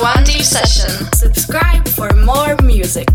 One Deep Session. Subscribe for more music.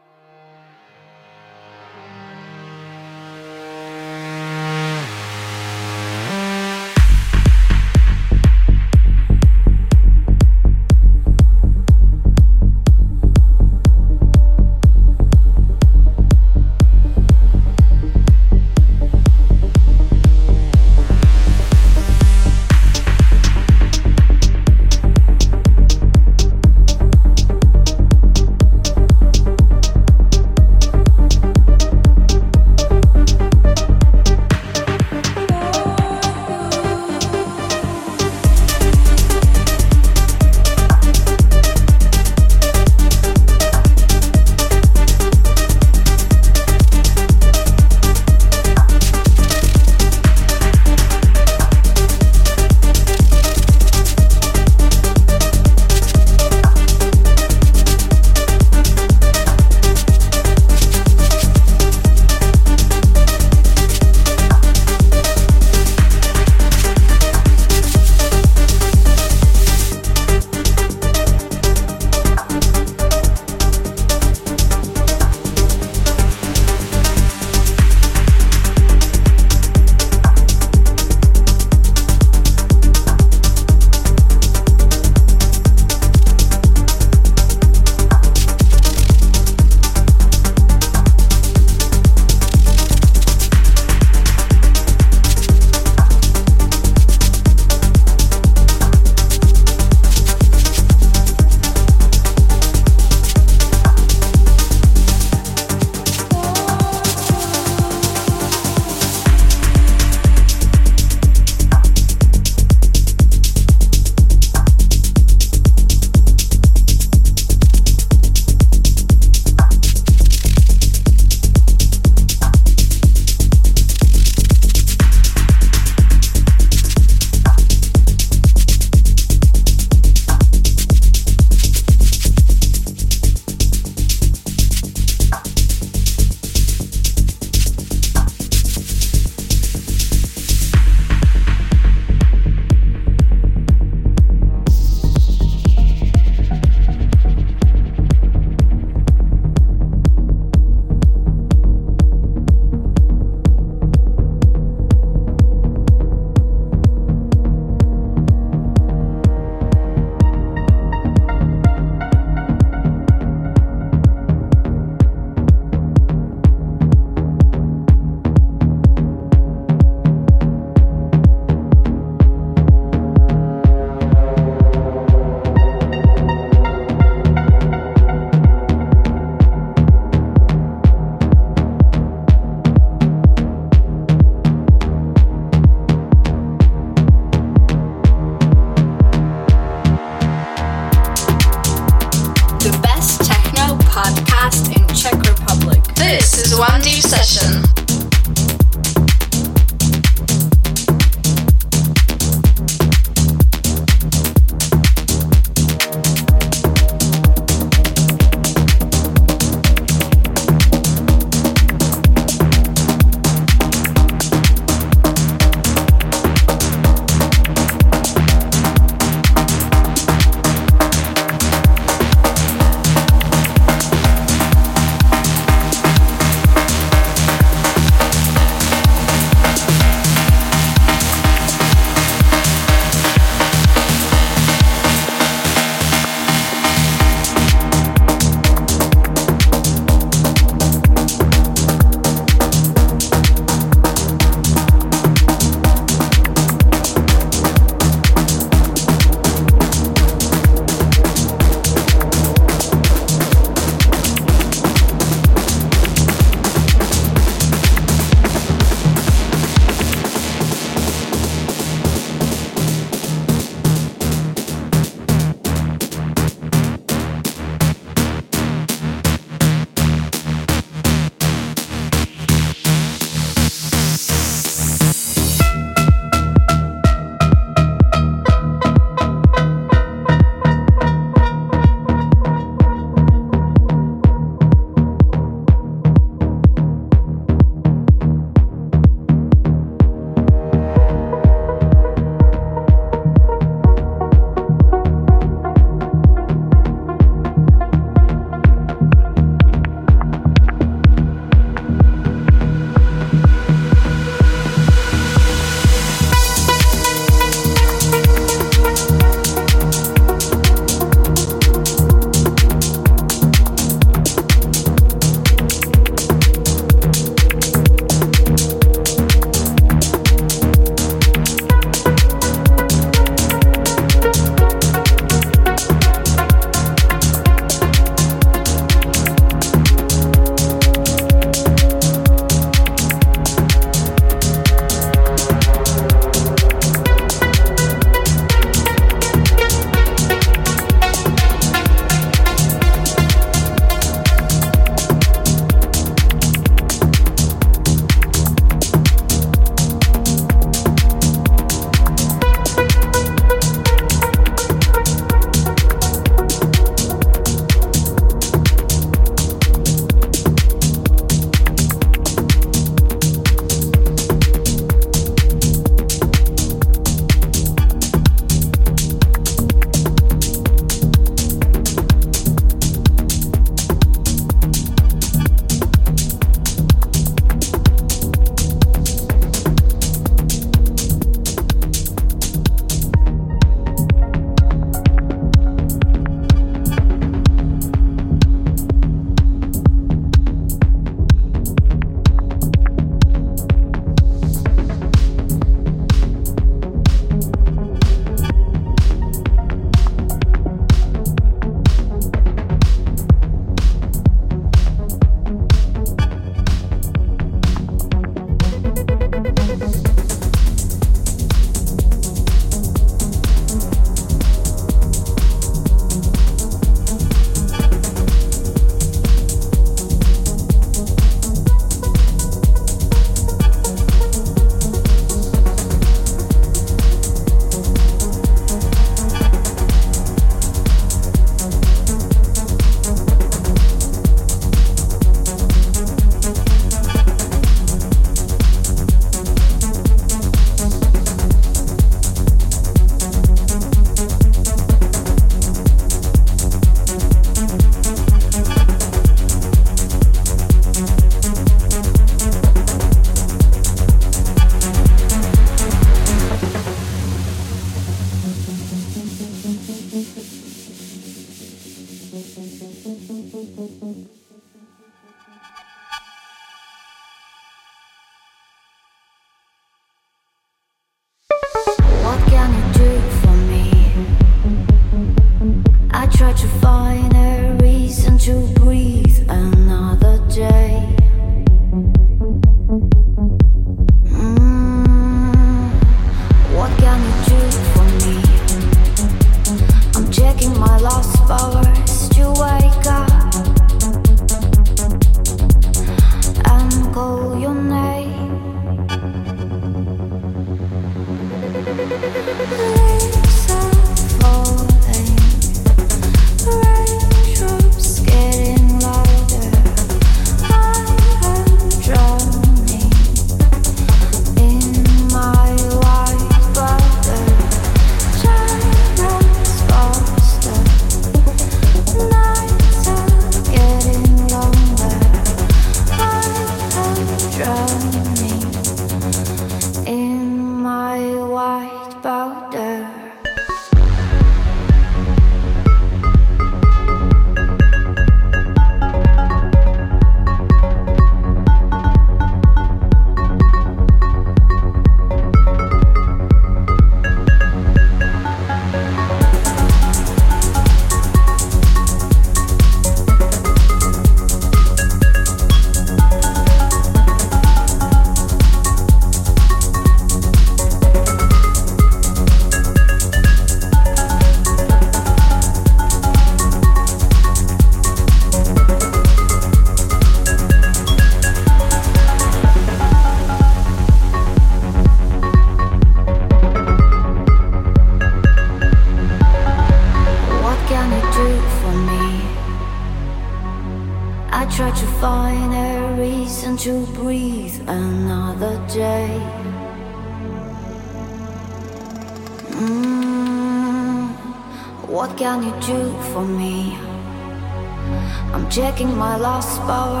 I'm my last powers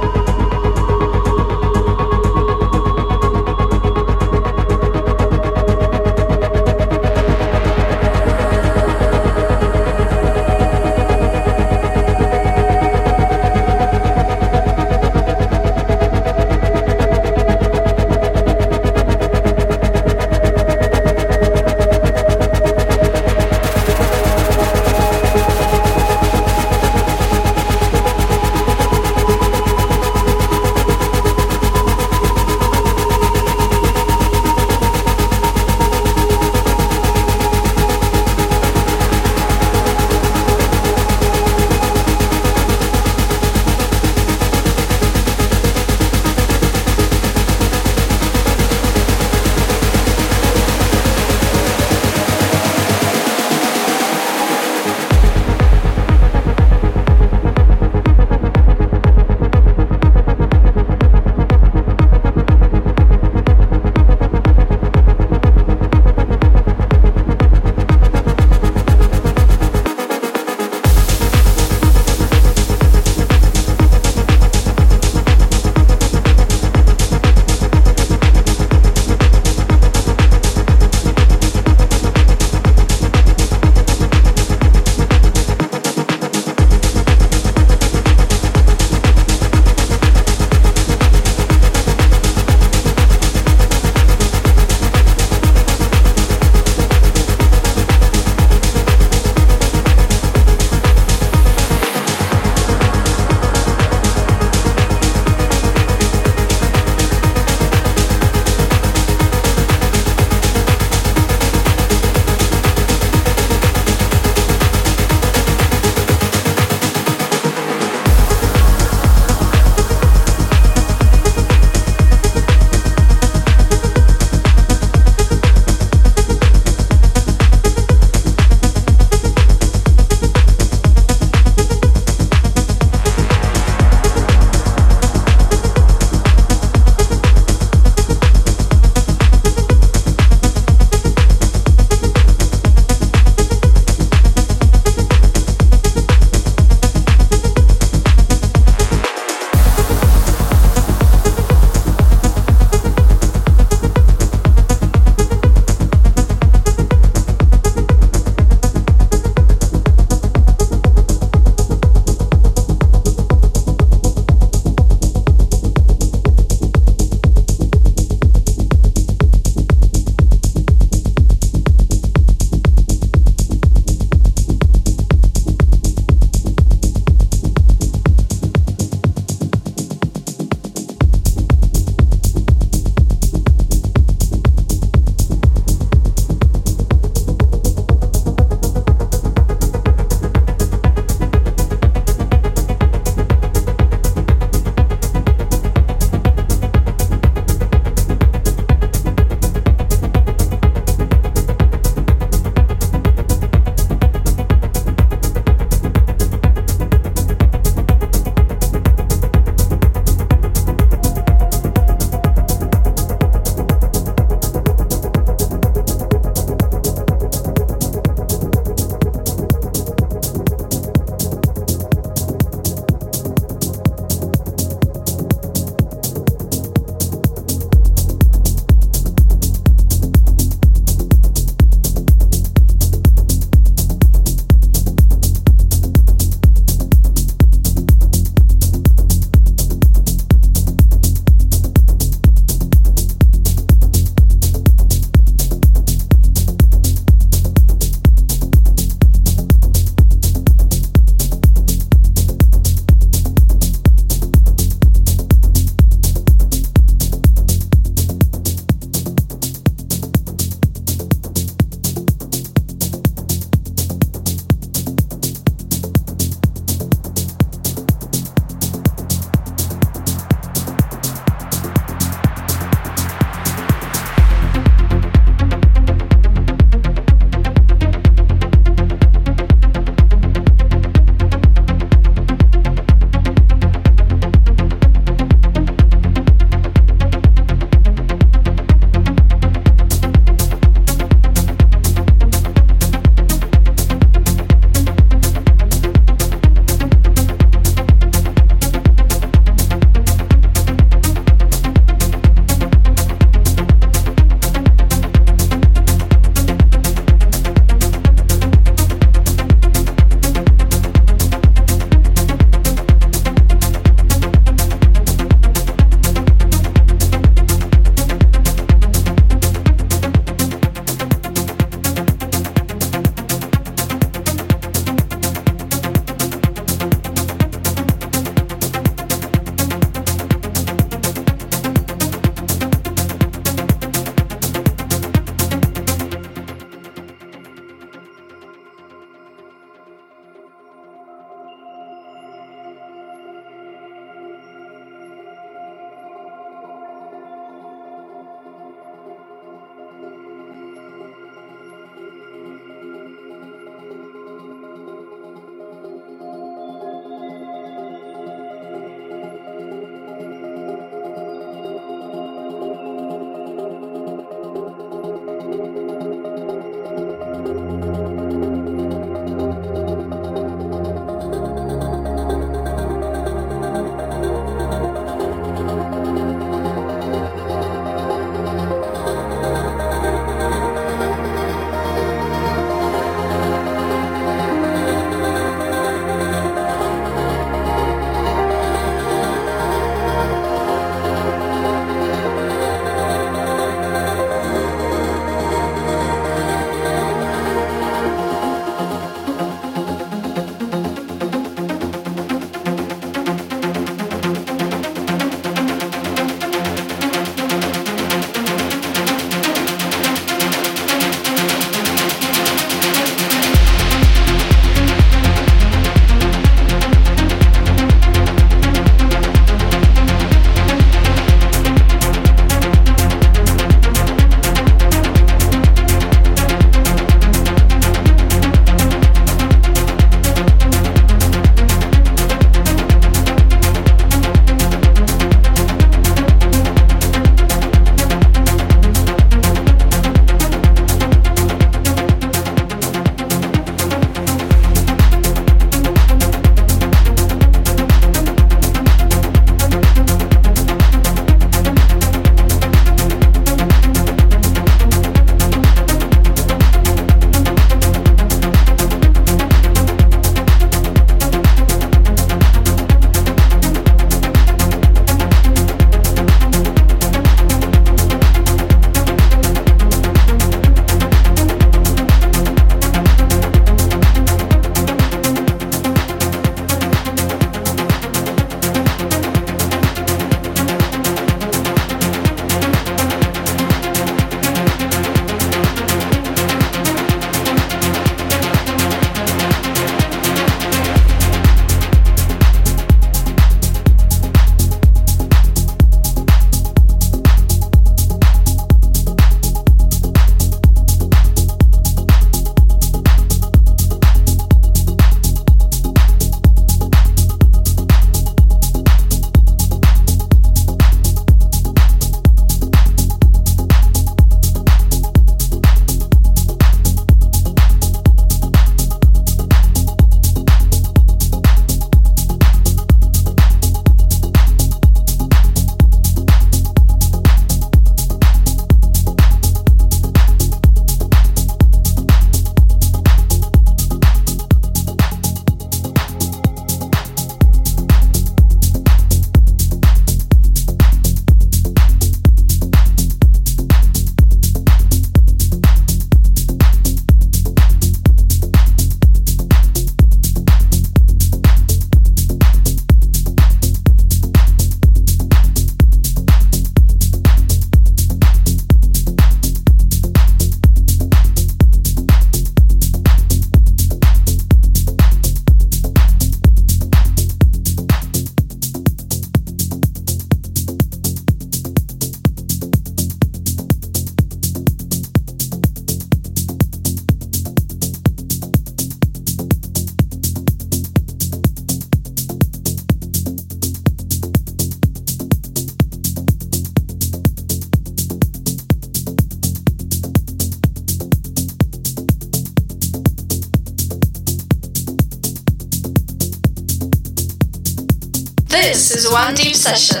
Session.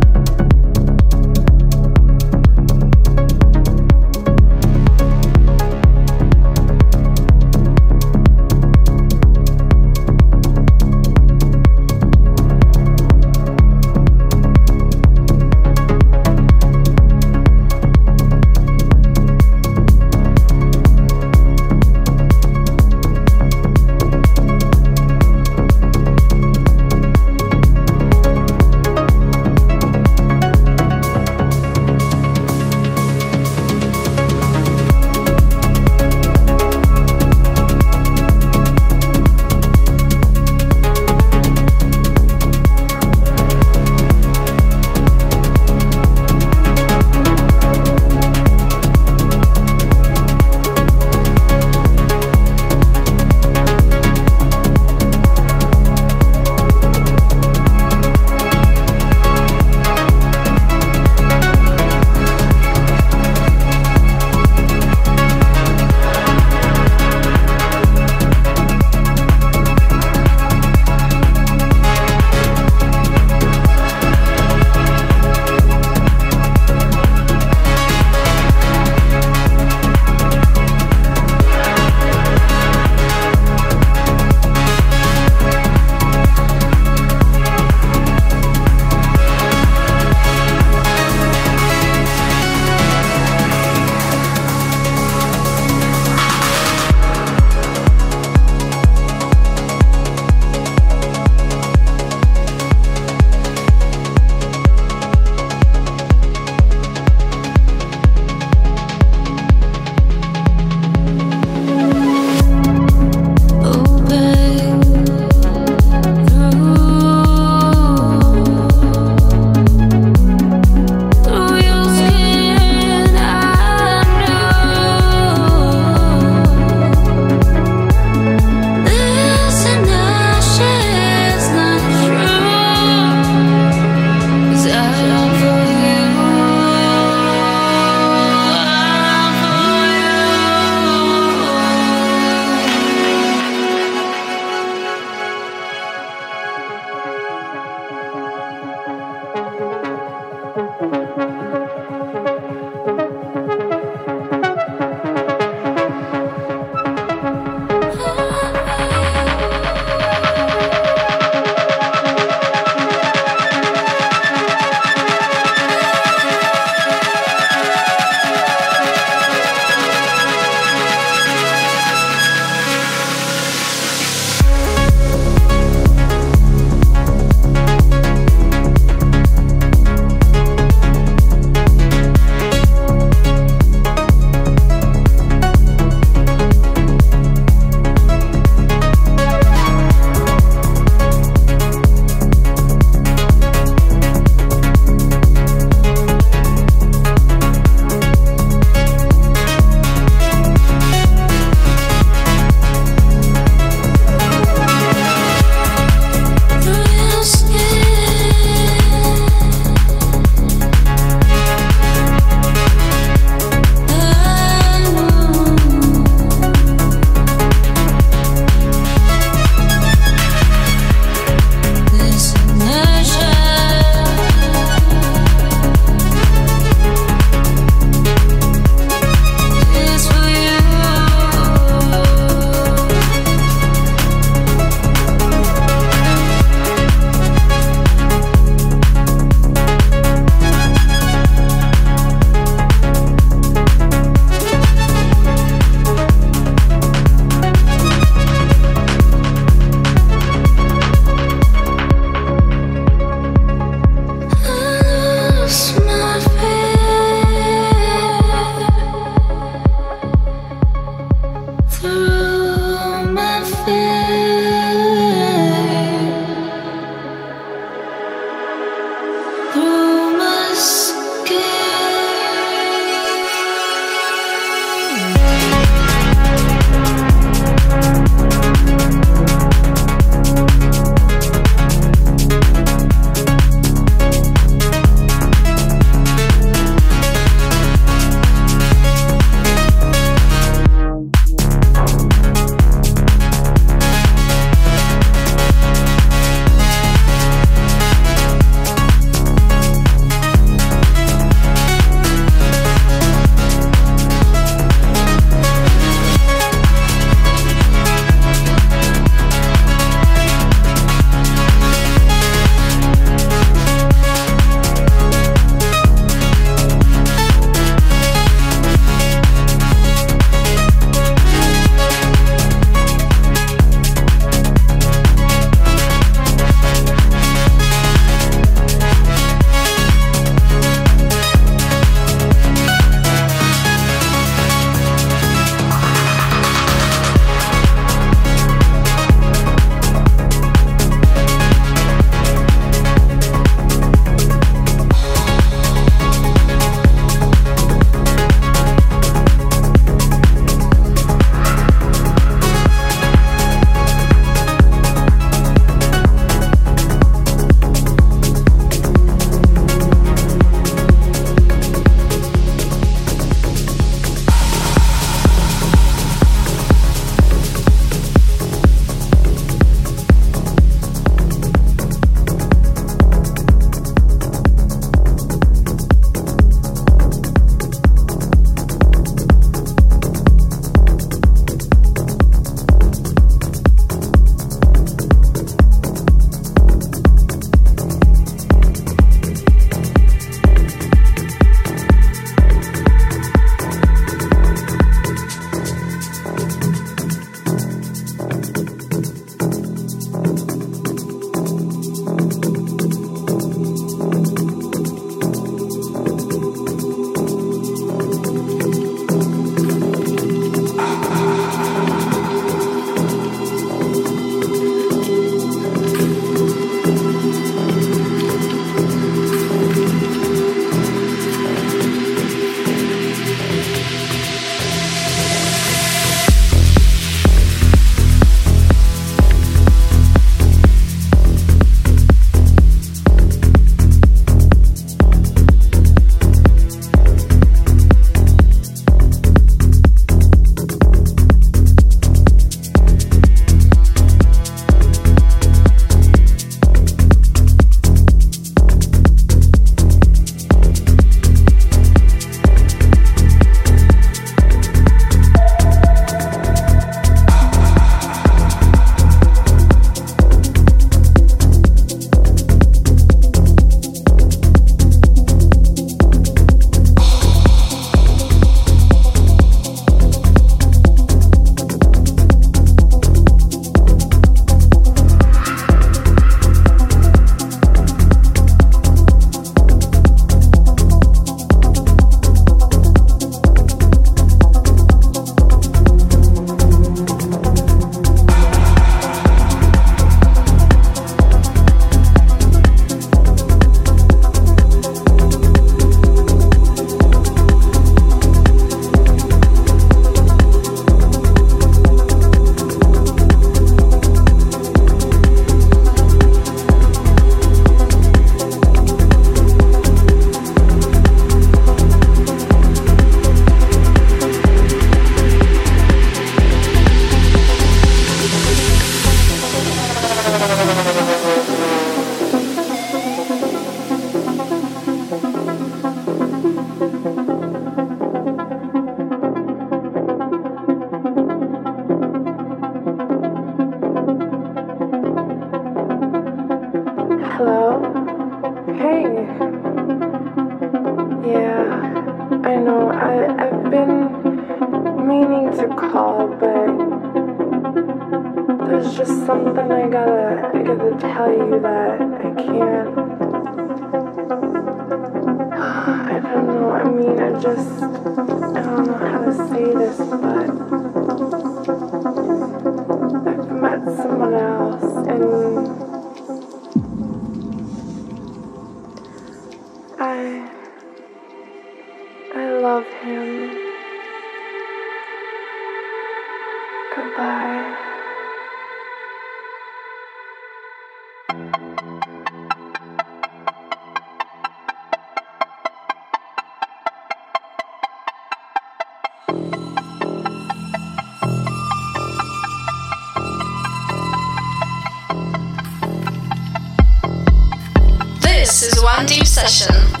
One Deep Session.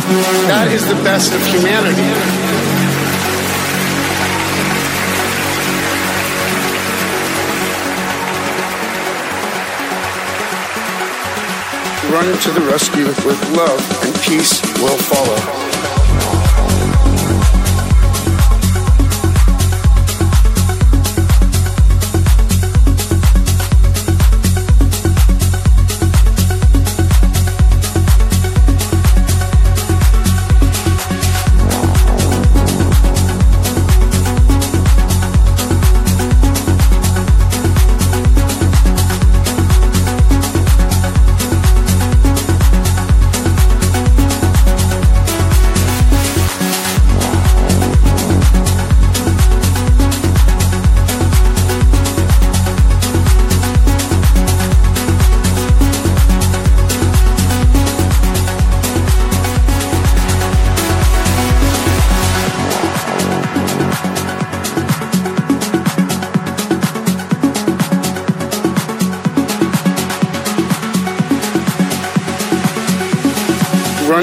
That is the best of humanity. Run to the rescue with love and peace will follow.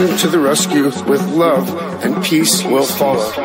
To the rescue with love, and peace will follow.